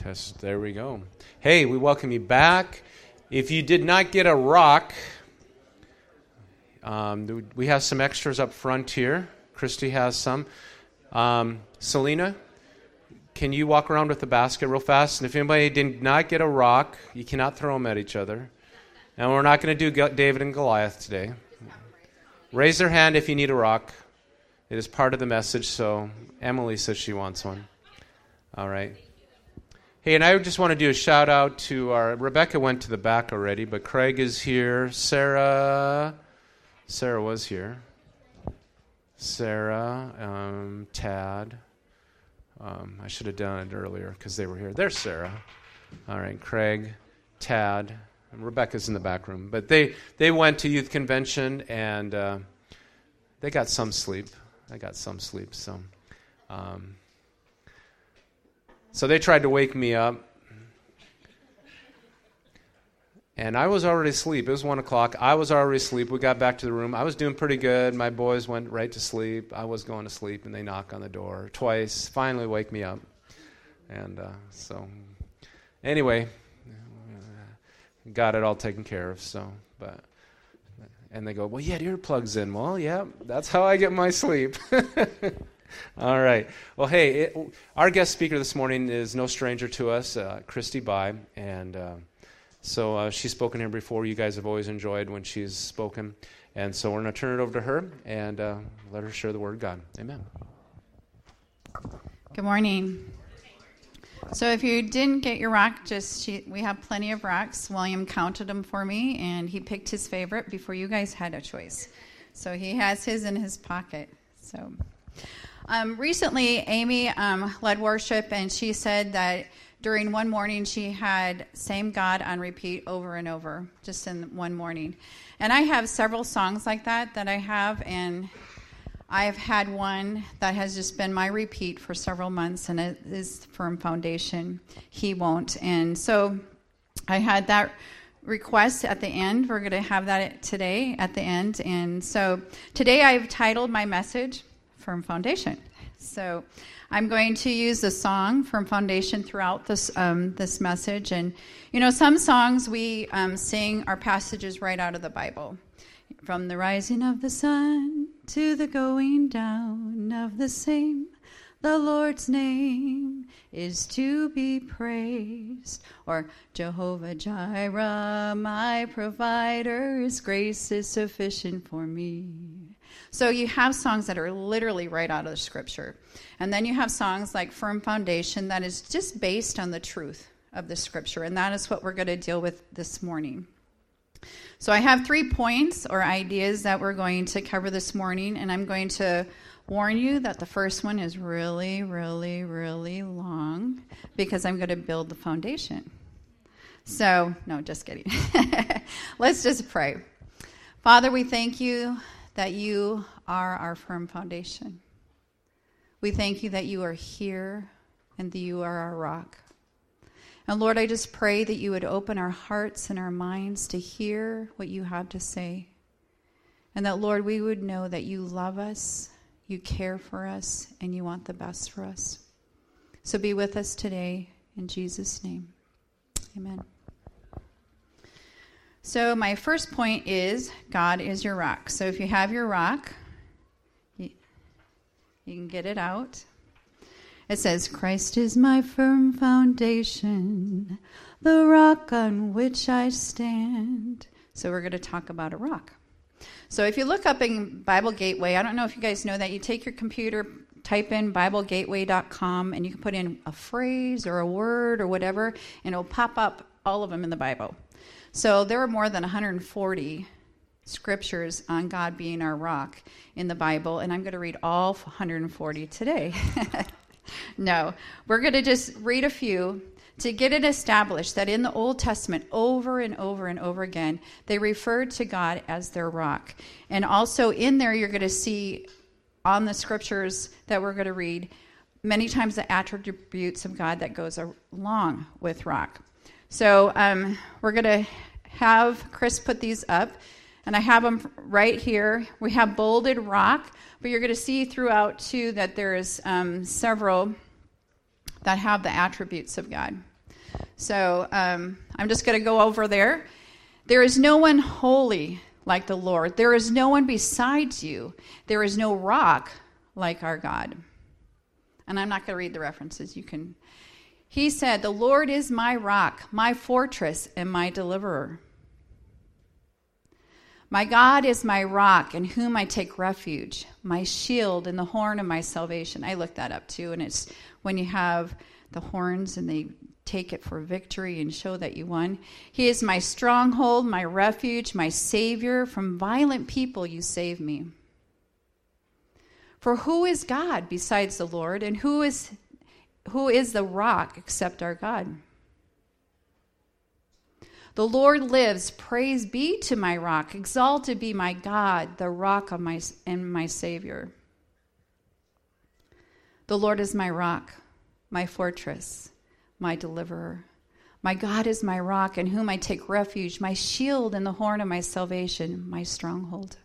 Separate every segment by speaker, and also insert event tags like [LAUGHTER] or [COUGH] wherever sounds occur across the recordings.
Speaker 1: Test. There we go. Hey, we welcome you back. If you did not get a rock, um, we have some extras up front here. Christy has some. Um, Selena, can you walk around with the basket real fast? And if anybody did not get a rock, you cannot throw them at each other. And we're not going to do David and Goliath today. Raise their hand if you need a rock. It is part of the message, so Emily says she wants one. All right. Hey, and I just want to do a shout out to our Rebecca went to the back already, but Craig is here. Sarah, Sarah was here. Sarah, um, Tad. Um, I should have done it earlier because they were here. There's Sarah. All right, Craig, Tad, and Rebecca's in the back room. But they they went to youth convention and uh, they got some sleep. I got some sleep. So. Um, so they tried to wake me up. And I was already asleep. It was one o'clock. I was already asleep. We got back to the room. I was doing pretty good. My boys went right to sleep. I was going to sleep, and they knock on the door twice. Finally, wake me up. And uh, so, anyway, got it all taken care of. So, but and they go, well, you had earplugs in. Well, yeah, that's how I get my sleep. [LAUGHS] [LAUGHS] All right. Well, hey, it, our guest speaker this morning is no stranger to us, uh, Christy Bai, and uh, so uh, she's spoken here before. You guys have always enjoyed when she's spoken, and so we're going to turn it over to her and uh, let her share the word of God. Amen.
Speaker 2: Good morning. So, if you didn't get your rock, just she, we have plenty of rocks. William counted them for me, and he picked his favorite before you guys had a choice. So he has his in his pocket. So. Um, recently, Amy um, led worship, and she said that during one morning she had "Same God" on repeat over and over, just in one morning. And I have several songs like that that I have, and I've had one that has just been my repeat for several months, and it is Firm Foundation. He won't, and so I had that request at the end. We're going to have that today at the end, and so today I've titled my message Firm Foundation. So I'm going to use the song Firm Foundation throughout this um, this message. And you know, some songs we um, sing are passages right out of the Bible, from the rising of the sun to the going down of the same. The Lord's name is to be praised. Or Jehovah Jireh, my provider's grace is sufficient for me. So you have songs that are literally right out of the scripture. And then you have songs like Firm Foundation that is just based on the truth of the scripture. And that is what we're going to deal with this morning. So I have three points or ideas that we're going to cover this morning. And I'm going to warn you that the first one is really, really, really long because I'm going to build the foundation. So, no, just kidding. [LAUGHS] Let's just pray. Father, we thank you that you are our firm foundation. We thank you that you are here and that you are our rock. And Lord, I just pray that you would open our hearts and our minds to hear what you have to say. And that, Lord, we would know that you love us, you care for us, and you want the best for us. So be with us today in Jesus' name. Amen. So, my first point is God is your rock. So, if you have your rock, you, can get it out. It says, Christ is my firm foundation, the rock on which I stand. So, we're going to talk about a rock. So, if you look up in Bible Gateway, I don't know if you guys know that, you take your computer, type in BibleGateway.com, and you can put in a phrase or a word or whatever, and it'll pop up all of them in the Bible. So there are more than 140 scriptures on God being our rock in the Bible, and I'm going to read all 140 today. [LAUGHS] no, we're going to just read a few to get it established that in the Old Testament, over and over and over again, they referred to God as their rock. And also in there, you're going to see on the scriptures that we're going to read many times the attributes of God that goes along with rock. So um, we're going to have Chris put these up, and I have them right here. We have bolded rock, but you're going to see throughout too that there's um, several that have the attributes of God. So um, I'm just going to go over there. There is no one holy like the Lord. There is no one besides you. There is no rock like our God. And I'm not going to read the references. You can. He said, The Lord is my rock, my fortress, and my deliverer. My God is my rock in whom I take refuge, my shield and the horn of my salvation. I looked that up too, and it's when you have the horns and they take it for victory and show that you won. He is my stronghold, my refuge, my savior. From violent people you save me. For who is God besides the Lord, and who is who is the rock except our God? The Lord lives. Praise be to my rock. Exalted be my God, the rock of my and my Savior. The Lord is my rock, my fortress, my deliverer. My God is my rock in whom I take refuge, my shield and the horn of my salvation, my stronghold.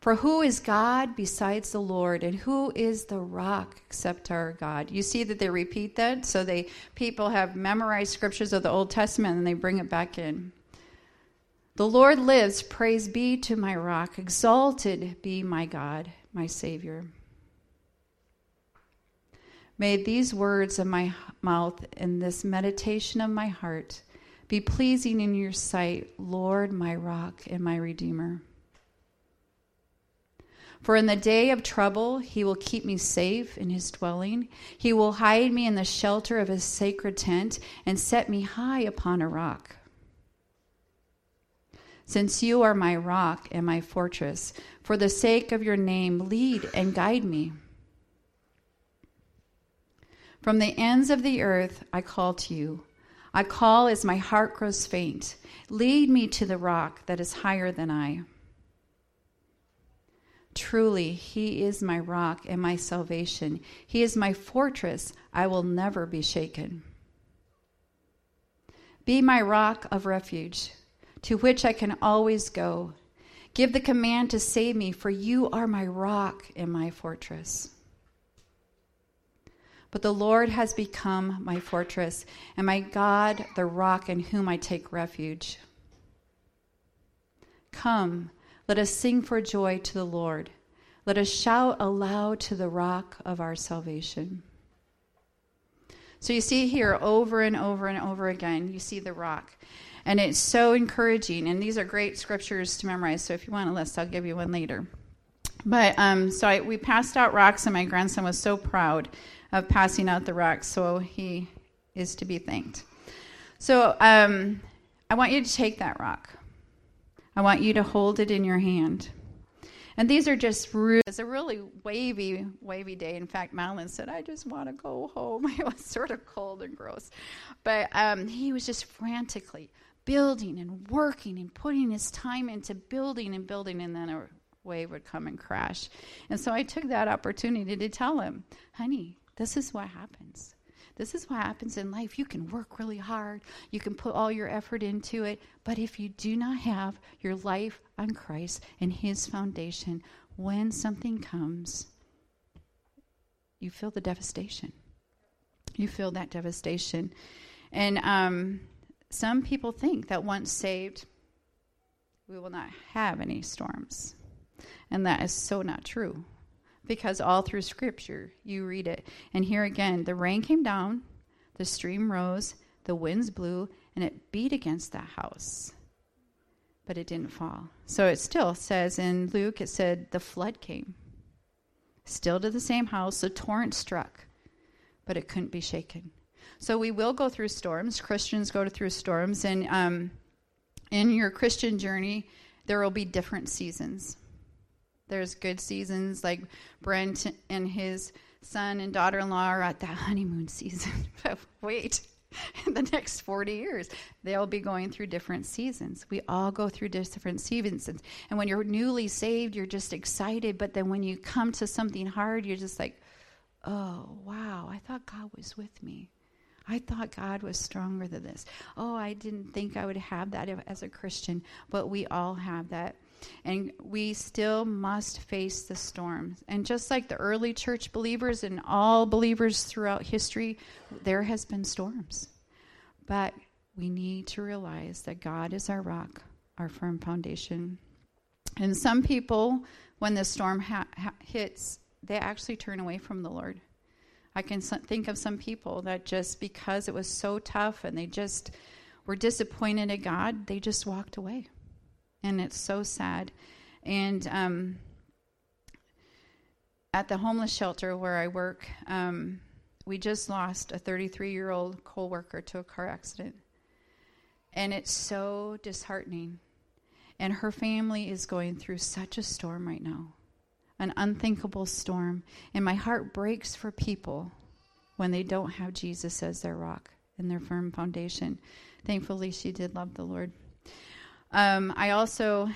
Speaker 2: For who is God besides the Lord, and who is the rock except our God? You see that they repeat that, so they people have memorized scriptures of the Old Testament and they bring it back in. The Lord lives, praise be to my rock, exalted be my God, my Savior. May these words of my mouth and this meditation of my heart be pleasing in your sight, Lord, my rock and my redeemer. For in the day of trouble, he will keep me safe in his dwelling. He will hide me in the shelter of his sacred tent and set me high upon a rock. Since you are my rock and my fortress, for the sake of your name, lead and guide me. From the ends of the earth, I call to you. I call as my heart grows faint. Lead me to the rock that is higher than I. Truly, He is my rock and my salvation. He is my fortress. I will never be shaken. Be my rock of refuge, to which I can always go. Give the command to save me, for you are my rock and my fortress. But the Lord has become my fortress, and my God, the rock in whom I take refuge. Come, let us sing for joy to the Lord. Let us shout aloud to the rock of our salvation. So you see here over and over and over again, you see the rock. And it's so encouraging. And these are great scriptures to memorize. So if you want a list, I'll give you one later. But um, so I, we passed out rocks, and my grandson was so proud of passing out the rocks. So he is to be thanked. So um, I want you to take that rock. I want you to hold it in your hand. And these are just really, it's a really wavy, wavy day. In fact, Madeline said, I just want to go home. [LAUGHS] It was sort of cold and gross. But um, he was just frantically building and working and putting his time into building and building, and then a wave would come and crash. And so I took that opportunity to tell him, honey, this is what happens. This is what happens in life. You can work really hard, you can put all your effort into it, but if you do not have your life on Christ and His foundation, when something comes, you feel the devastation. You feel that devastation. And um, some people think that once saved, we will not have any storms. And that is so not true because all through Scripture you read it. And here again, the rain came down, the stream rose, the winds blew, and it beat against that house. But it didn't fall. So it still says in Luke, it said the flood came. Still to the same house, the torrent struck, but it couldn't be shaken. So we will go through storms. Christians go through storms. And um, in your Christian journey, there will be different seasons. There's good seasons like Brent and his son and daughter in law are at that honeymoon season. [LAUGHS] but wait, in the next 40 years, they'll be going through different seasons. We all go through different seasons. And when you're newly saved, you're just excited. But then when you come to something hard, you're just like, oh, wow, I thought God was with me. I thought God was stronger than this. Oh, I didn't think I would have that as a Christian, but we all have that. And we still must face the storms. And just like the early church believers and all believers throughout history, there has been storms. But we need to realize that God is our rock, our firm foundation. And some people, when the storm ha- ha- hits, they actually turn away from the Lord. I can think of some people that just because it was so tough and they just were disappointed at God, they just walked away. And it's so sad. And um, at the homeless shelter where I work, um, we just lost a 33 year old co worker to a car accident. And it's so disheartening. And her family is going through such a storm right now an unthinkable storm. And my heart breaks for people when they don't have Jesus as their rock and their firm foundation. Thankfully, she did love the Lord. Um, I also,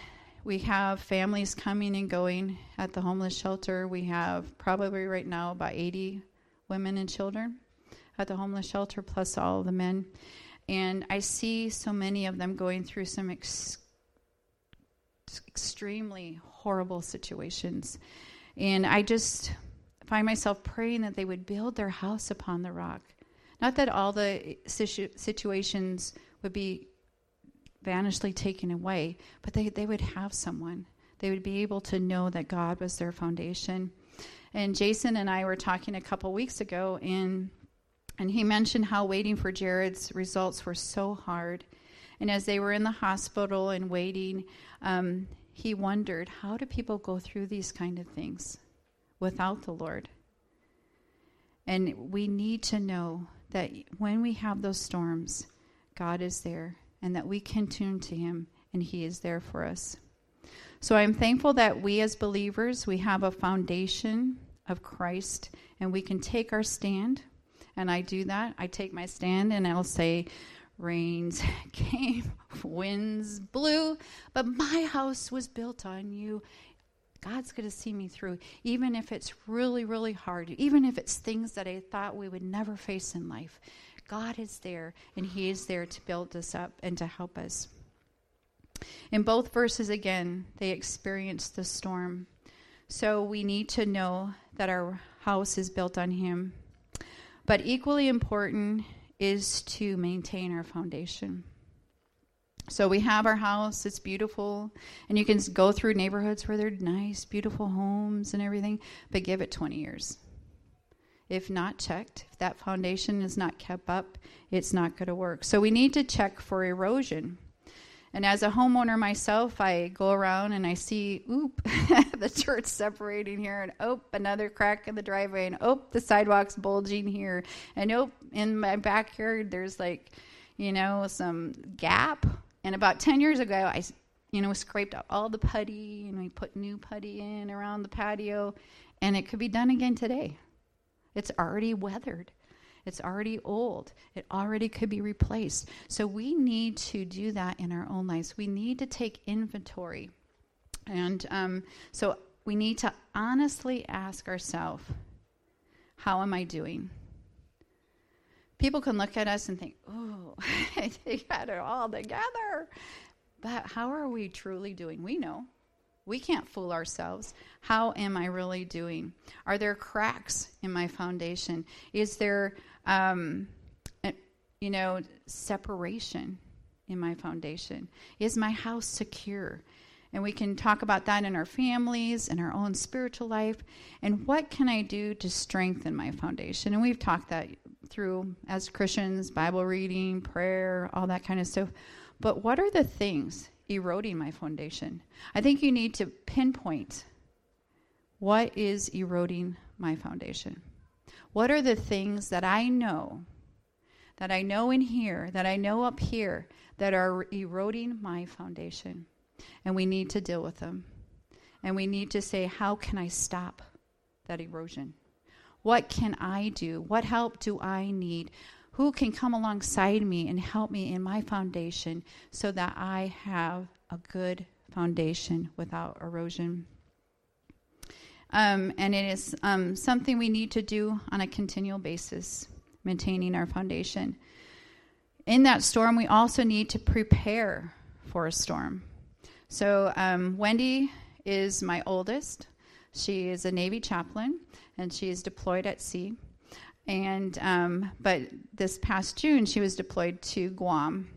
Speaker 2: we have families coming and going at the homeless shelter. We have probably right now about 80 women and children at the homeless shelter, plus all the men. And I see so many of them going through some ex- extremely horrible situations. And I just find myself praying that they would build their house upon the rock. Not that all the situ- situations would be vanishingly taken away, but they, they would have someone. They would be able to know that God was their foundation. And Jason and I were talking a couple weeks ago, and and he mentioned how waiting for Jared's results were so hard. And as they were in the hospital and waiting, um, he wondered how do people go through these kind of things without the Lord? And we need to know that when we have those storms, God is there and that we can tune to him and he is there for us. So I'm thankful that we as believers, we have a foundation of Christ and we can take our stand. And I do that. I take my stand and I'll say, rains [LAUGHS] came, winds blew, but my house was built on you. God's going to see me through, even if it's really, really hard, even if it's things that I thought we would never face in life. God is there, and He is there to build us up and to help us. In both verses, again, they experienced the storm. So we need to know that our house is built on Him. But equally important is to maintain our foundation. So we have our house, it's beautiful, and you can go through neighborhoods where they're nice, beautiful homes and everything, but give it 20 years. If not checked, if that foundation is not kept up, it's not going to work. So we need to check for erosion. And as a homeowner myself, I go around and I see, oop, [LAUGHS] the church separating here, and oop, another crack in the driveway, and oop, the sidewalk's bulging here, and oop, in my backyard, there's like, you know, some gap. And about 10 years ago, I, you know, scraped out all the putty and we put new putty in around the patio, and it could be done again today. It's already weathered. It's already old. It already could be replaced. So we need to do that in our own lives. We need to take inventory. And um, so we need to honestly ask ourselves, how am I doing? People can look at us and think, oh, they got it all together. But how are we truly doing? We know. We can't fool ourselves. How am I really doing? Are there cracks in my foundation? Is there um, you know, separation in my foundation? Is my house secure? And we can talk about that in our families, in our own spiritual life. And what can I do to strengthen my foundation? And we've talked that through as Christians, Bible reading, prayer, all that kind of stuff. But what are the things eroding my foundation? I think you need to pinpoint what is eroding my foundation. What are the things that I know, that I know in here, that I know up here, that are eroding my foundation? And we need to deal with them. And we need to say, how can I stop that erosion? What can I do? What help do I need? Who can come alongside me and help me in my foundation so that I have a good foundation without erosion? Um, and it is um, something we need to do on a continual basis, maintaining our foundation. In that storm, we also need to prepare for a storm. So, um, Wendy is my oldest. She is a Navy chaplain, and she is deployed at sea. And um, but this past June, she was deployed to Guam,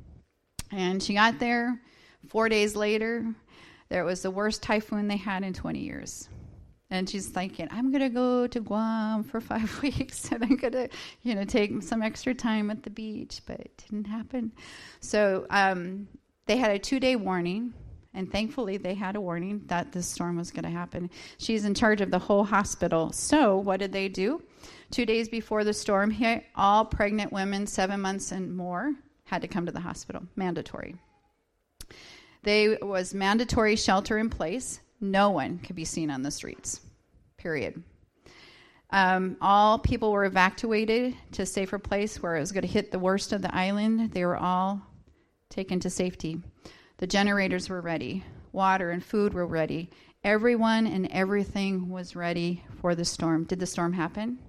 Speaker 2: and she got there. Four days later, there was the worst typhoon they had in 20 years. And she's thinking, I'm to go to Guam for five [LAUGHS] weeks and I'm to, you know, take some extra time at the beach, but it didn't happen. So um, they had a two day warning. And thankfully, they had a warning that this storm was going to happen. She's in charge of the whole hospital. So, what did they do? Two days before the storm hit, all pregnant women, seven months and more, had to come to the hospital, mandatory. There was mandatory shelter in place. No one could be seen on the streets, period. Um, all people were evacuated to a safer place where it was going to hit the worst of the island. They were all taken to safety. The generators were ready, water and food were ready. Everyone and everything was ready for the storm. Did the storm happen?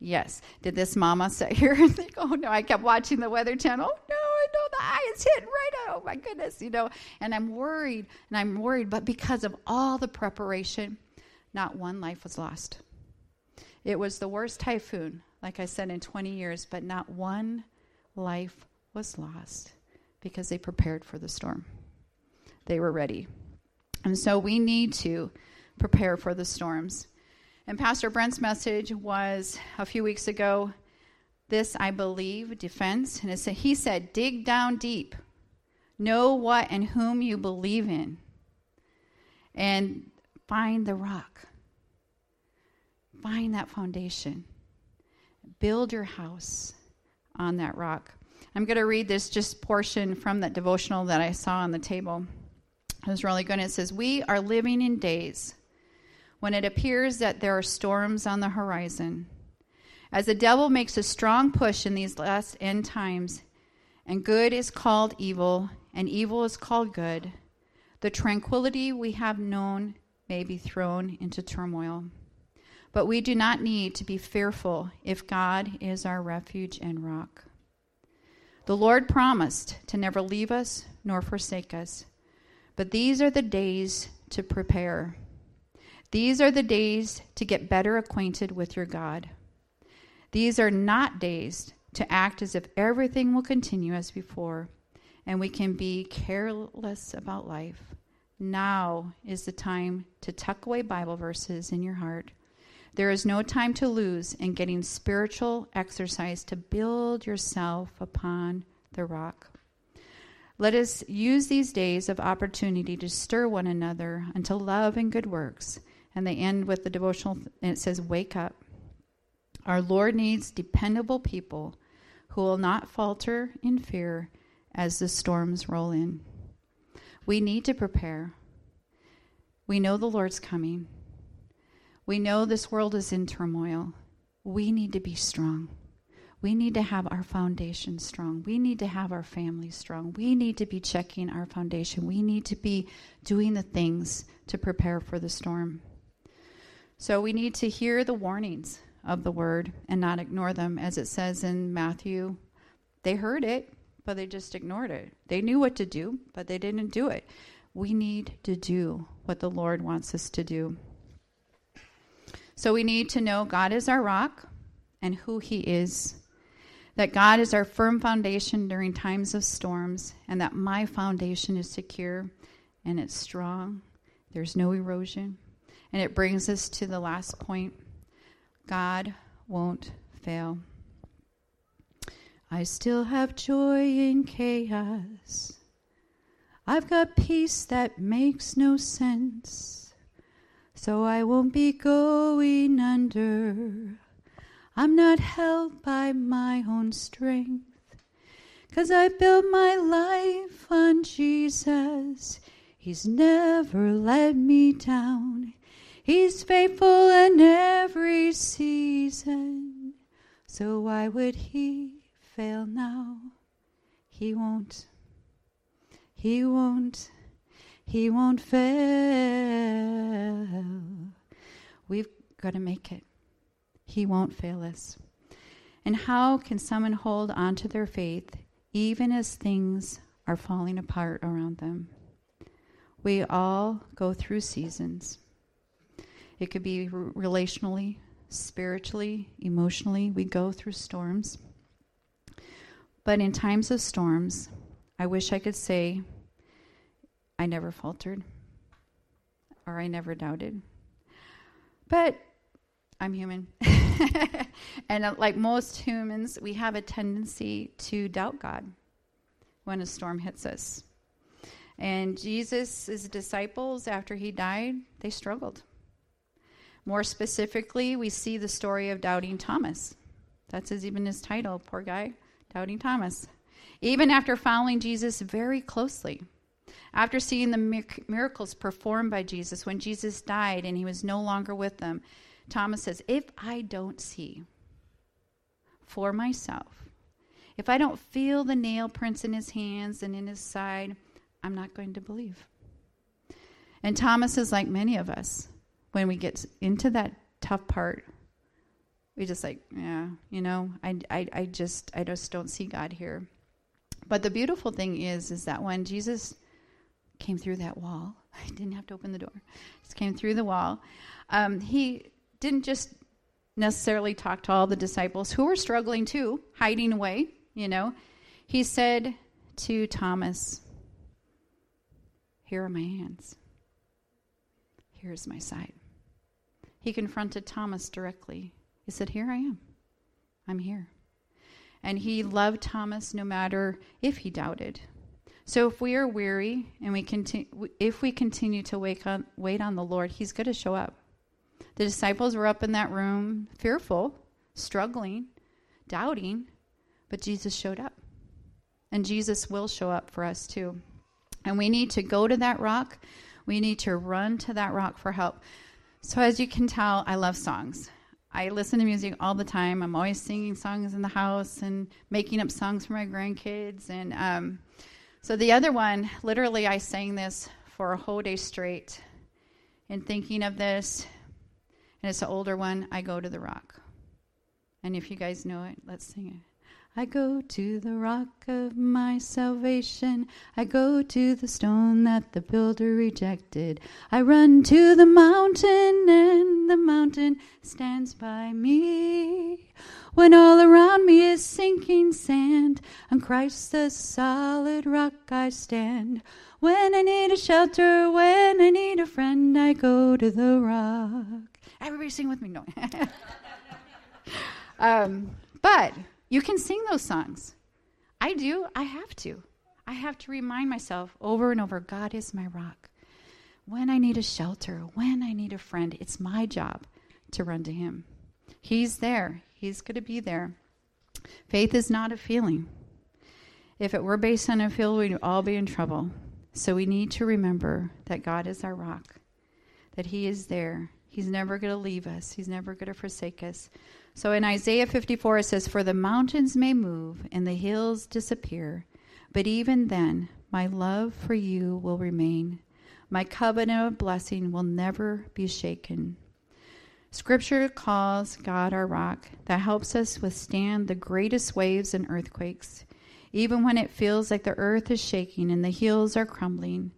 Speaker 2: Yes. Did this mama sit [LAUGHS] here and think, oh no, I kept watching the Weather Channel? No, I know the eye is hitting right out. Oh my goodness, you know. And I'm worried, and I'm worried, but because of all the preparation, not one life was lost. It was the worst typhoon, like I said, in 20 years, but not one life was lost because they prepared for the storm. They were ready. And so we need to prepare for the storms. And Pastor Brent's message was a few weeks ago this, I believe, defense. And he said, dig down deep, know what and whom you believe in, and find the rock. Find that foundation. Build your house on that rock. I'm going to read this just portion from that devotional that I saw on the table. It was really good. It says, We are living in days when it appears that there are storms on the horizon. As the devil makes a strong push in these last end times, and good is called evil, and evil is called good, the tranquility we have known may be thrown into turmoil. But we do not need to be fearful if God is our refuge and rock. The Lord promised to never leave us nor forsake us. But these are the days to prepare. These are the days to get better acquainted with your God. These are not days to act as if everything will continue as before and we can be careless about life. Now is the time to tuck away Bible verses in your heart. There is no time to lose in getting spiritual exercise to build yourself upon the rock. Let us use these days of opportunity to stir one another unto love and good works. And they end with the devotional, and it says, Wake up. Our Lord needs dependable people who will not falter in fear as the storms roll in. We need to prepare. We know the Lord's coming. We know this world is in turmoil. We need to be strong. We need to have our foundation strong. We need to have our family strong. We need to be checking our foundation. We need to be doing the things to prepare for the storm. So we need to hear the warnings of the word and not ignore them. As it says in Matthew, they heard it, but they just ignored it. They knew what to do, but they didn't do it. We need to do what the Lord wants us to do. So we need to know God is our rock and who He is that God is our firm foundation during times of storms, and that my foundation is secure and it's strong. There's no erosion. And it brings us to the last point God won't fail. I still have joy in chaos. I've got peace that makes no sense. So I won't be going under. I'm not held by my own strength. Cause I built my life on Jesus. He's never let me down. He's faithful in every season. So why would he fail now? He won't. He won't. He won't fail. We've got to make it. He won't fail us. And how can someone hold on to their faith even as things are falling apart around them? We all go through seasons. It could be relationally, spiritually, emotionally. We go through storms. But in times of storms, I wish I could say I never faltered or I never doubted. But I'm human. [LAUGHS] and uh, like most humans, we have a tendency to doubt God when a storm hits us. And Jesus' disciples, after he died, they struggled. More specifically, we see the story of doubting Thomas. That's his, even his title, poor guy, doubting Thomas. Even after following Jesus very closely, after seeing the miracles performed by Jesus when Jesus died and he was no longer with them, Thomas says, If I don't see for myself, if I don't feel the nail prints in his hands and in his side, I'm not going to believe. And Thomas is like many of us. When we get into that tough part, we just like, yeah, you know, I, I, I just, I just don't see God here. But the beautiful thing is, is that when Jesus came through that wall, [LAUGHS] I didn't have to open the door, just came through the wall. Um, he didn't just necessarily talk to all the disciples who were struggling too, hiding away, you know. He said to Thomas, here are my hands. Here's my side. He confronted Thomas directly. He said, Here I am. I'm here. And he loved Thomas no matter if he doubted. So if we are weary and we continue, if we continue to wait on, wait on the Lord, He's going to show up. The disciples were up in that room, fearful, struggling, doubting, but Jesus showed up. And Jesus will show up for us too. And we need to go to that rock. We need to run to that rock for help. So, as you can tell, I love songs. I listen to music all the time. I'm always singing songs in the house and making up songs for my grandkids. And um, so, the other one, literally, I sang this for a whole day straight. And thinking of this, and it's an older one, I Go to the Rock. And if you guys know it, let's sing it. I go to the rock of my salvation. I go to the stone that the builder rejected. I run to the mountain, and the mountain stands by me. When all around me is sinking sand, on Christ the solid rock I stand. When I need a shelter, when I need a friend, I go to the rock. Everybody sing with me. No. [LAUGHS] um, but you can sing those songs. I do. I have to. I have to remind myself over and over God is my rock. When I need a shelter, when I need a friend, it's my job to run to Him. He's there, He's going to be there. Faith is not a feeling. If it were based on a feeling, we'd all be in trouble. So we need to remember that God is our rock, that He is there. He's never going to leave us, He's never going to forsake us. So in Isaiah 54, it says, For the mountains may move and the hills disappear, but even then, my love for you will remain. My covenant of blessing will never be shaken. Scripture calls God our rock that helps us withstand the greatest waves and earthquakes. Even when it feels like the earth is shaking and the hills are crumbling,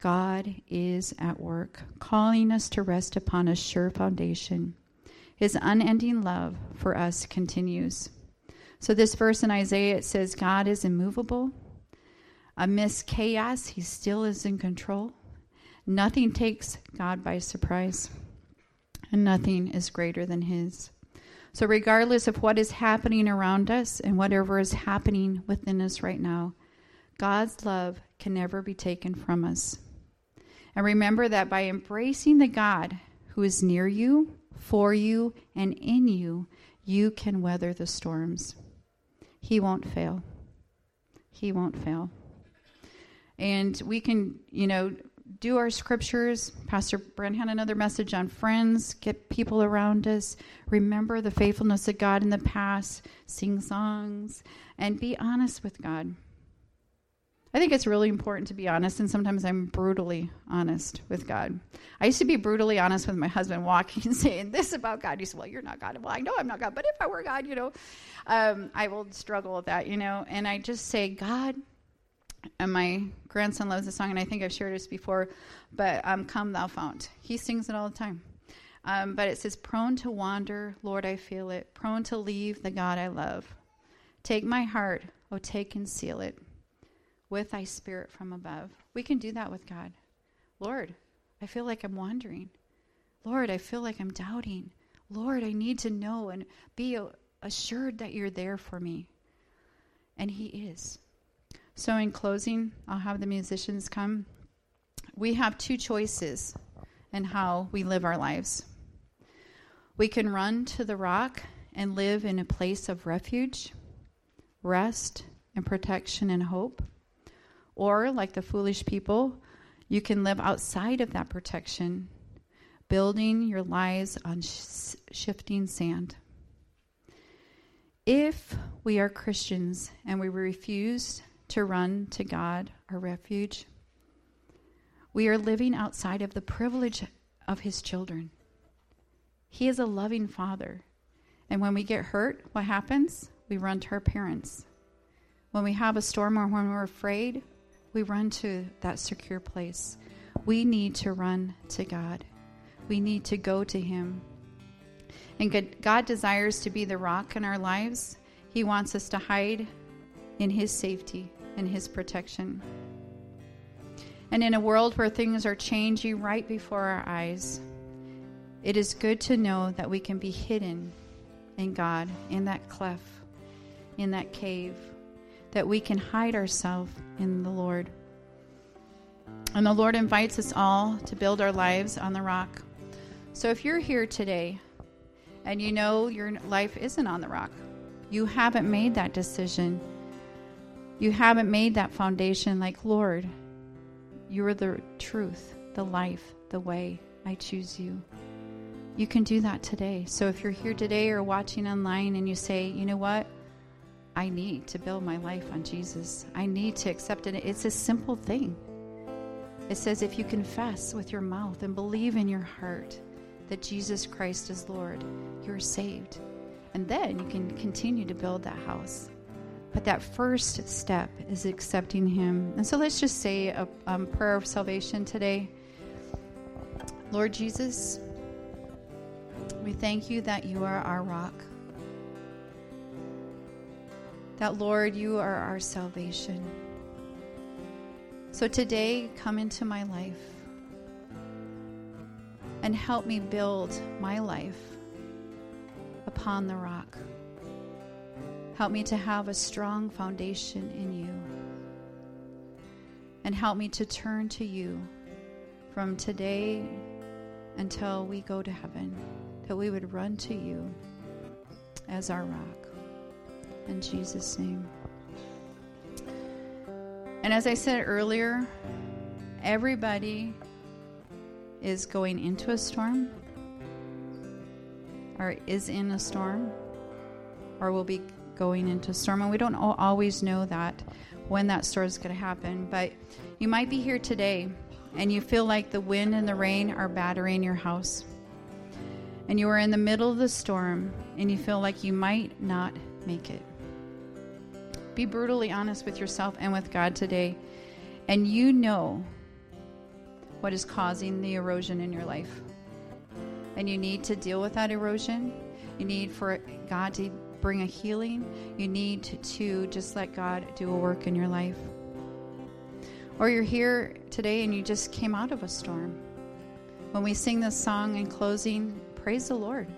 Speaker 2: God is at work, calling us to rest upon a sure foundation. His unending love for us continues. So, this verse in Isaiah, it says, God is immovable. Amidst chaos, he still is in control. Nothing takes God by surprise, and nothing is greater than his. So, regardless of what is happening around us and whatever is happening within us right now, God's love can never be taken from us. And remember that by embracing the God who is near you, for you and in you, you can weather the storms. He won't fail. He won't fail. And we can, you know, do our scriptures. Pastor Brent had another message on friends, get people around us, remember the faithfulness of God in the past, sing songs, and be honest with God. I think it's really important to be honest, and sometimes I'm brutally honest with God. I used to be brutally honest with my husband, walking and [LAUGHS] saying this about God. He said, "Well, you're not God." Well, I know I'm not God, but if I were God, you know, um, I will struggle with that, you know. And I just say, God, And my grandson loves the song, and I think I've shared this before, but um, Come Thou Fount. He sings it all the time. Um, but it says, Prone to wander, Lord, I feel it. Prone to leave the God I love. Take my heart, oh, take and seal it with thy spirit from above. We can do that with God. Lord, I feel like I'm wandering. Lord, I feel like I'm doubting. Lord, I need to know and be assured that you're there for me. And He is. So, in closing, I'll have the musicians come. We have two choices in how we live our lives. We can run to the rock and live in a place of refuge, rest, and protection and hope. Or, like the foolish people, you can live outside of that protection, building your lives on sh- shifting sand. If we are Christians and we refuse to run to God, our refuge, we are living outside of the privilege of His children. He is a loving Father. And when we get hurt, what happens? We run to our parents. When we have a storm or when we're afraid, we run to that secure place. We need to run to God. We need to go to Him. And God desires to be the rock in our lives. He wants us to hide in His safety and His protection. And in a world where things are changing right before our eyes, it is good to know that we can be hidden in God, in that cleft, in that cave, that we can hide ourselves in the Lord. And the Lord invites us all to build our lives on the rock. So if you're here today and you know your life isn't on the rock, you haven't made that decision, you haven't made that foundation like, Lord, you are the truth, the life, the way. I choose you. You can do that today. So if you're here today or watching online and you say, you know what? I need to build my life on Jesus. I need to accept it. It's a simple thing. It says, if you confess with your mouth and believe in your heart that Jesus Christ is Lord, you're saved. And then you can continue to build that house. But that first step is accepting Him. And so let's just say a um, prayer of salvation today. Lord Jesus, we thank you that you are our rock. That, Lord, you are our salvation. So today, come into my life and help me build my life upon the rock. Help me to have a strong foundation in you. And help me to turn to you from today until we go to heaven, that we would run to you as our rock. In Jesus' name. And as I said earlier, everybody is going into a storm or is in a storm or will be going into a storm. And we don't always know that when that storm is going to happen. But you might be here today and you feel like the wind and the rain are battering your house. And you are in the middle of the storm and you feel like you might not make it. Be brutally honest with yourself and with God today. And you know what is causing the erosion in your life. And you need to deal with that erosion. You need for God to bring a healing, you need to, just let God do a work in your life. Or you're here today and you just came out of a storm. When we sing this song in closing, praise the Lord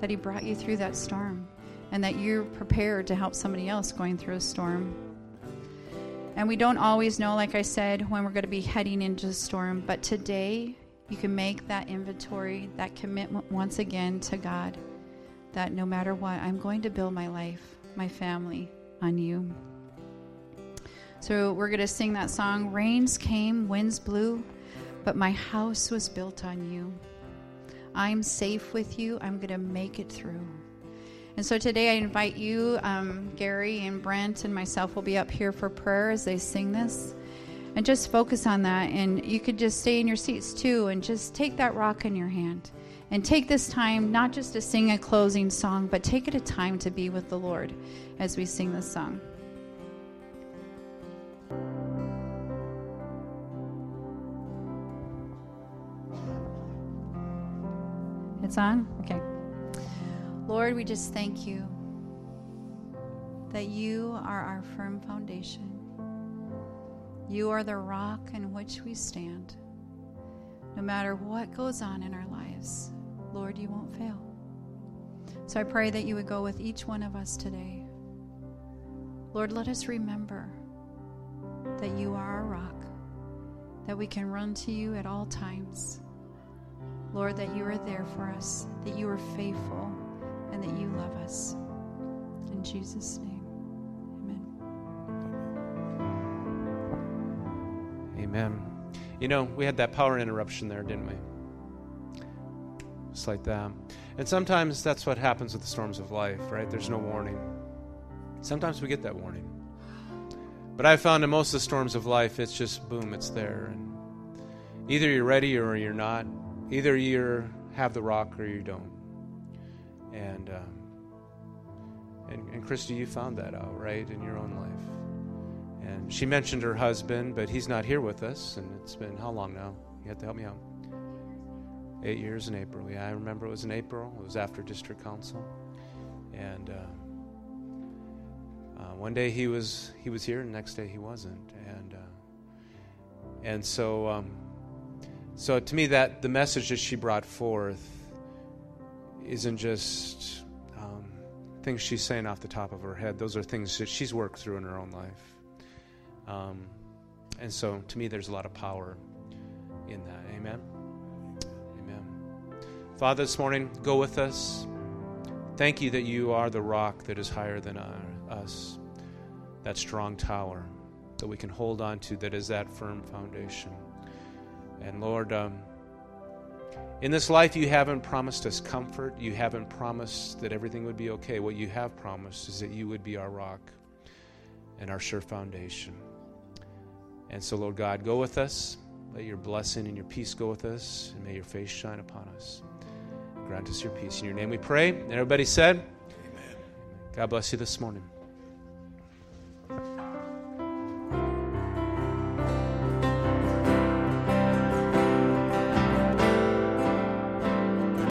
Speaker 2: that He brought you through that storm and that you're prepared to help somebody else going through a storm. And we don't always know, like I said, when we're going to be heading into a storm, but today you can make that inventory, that commitment once again to God that no matter what, I'm going to build my life, my family on you. So we're going to sing that song Rains came, winds blew, but my house was built on you. I'm safe with you. I'm going to make it through. And so today I invite you, um, Gary and Brent and myself will be up here for prayer as they sing this. And just focus on that. And you could just stay in your seats too and just take that rock in your hand. And take this time not just to sing a closing song, but take it a time to be with the Lord as we sing this song. It's on? Okay. Lord, we just thank you that you are our firm foundation. You are the rock in which we stand. No matter what goes on in our lives, Lord, you won't fail. So I pray that you would go with each one of us today. Lord, let us remember that you are our rock, that we can run to you at all times. Lord, that you are there for us, that you are faithful, and that you love us. In Jesus' name, amen.
Speaker 1: Amen. You know, we had that power interruption there, didn't we? Just like that. And sometimes that's what happens with the storms of life, right? There's no warning. Sometimes we get that warning. But I found in most of the storms of life, it's just boom, it's there. And either you're ready or you're not. Either you have the rock or you don't. And, um, and, and Christy, you found that out, right, in your own life. And she mentioned her husband, but he's not here with us. And it's been how long now? You have to help me out. Eight years in April. Yeah, I remember it was in April. It was after district council. And. Uh, uh, one day he was he was here, and the next day he wasn't, and uh, and so um, so to me that the message that she brought forth isn't just um, things she's saying off the top of her head. Those are things that she's worked through in her own life, um, and so to me there's a lot of power in that. Amen. Amen. Father, this morning go with us. Thank you that you are the rock that is higher than I us that strong tower that we can hold on to that is that firm foundation. And Lord, um, in this life, you haven't promised us comfort. You haven't promised that everything would be okay. What you have promised is that you would be our rock and our sure foundation. And so, Lord God, go with us. Let your blessing and your peace go with us, and may your face shine upon us. Grant us your peace. In your name we pray. And everybody said, Amen. God bless you this morning.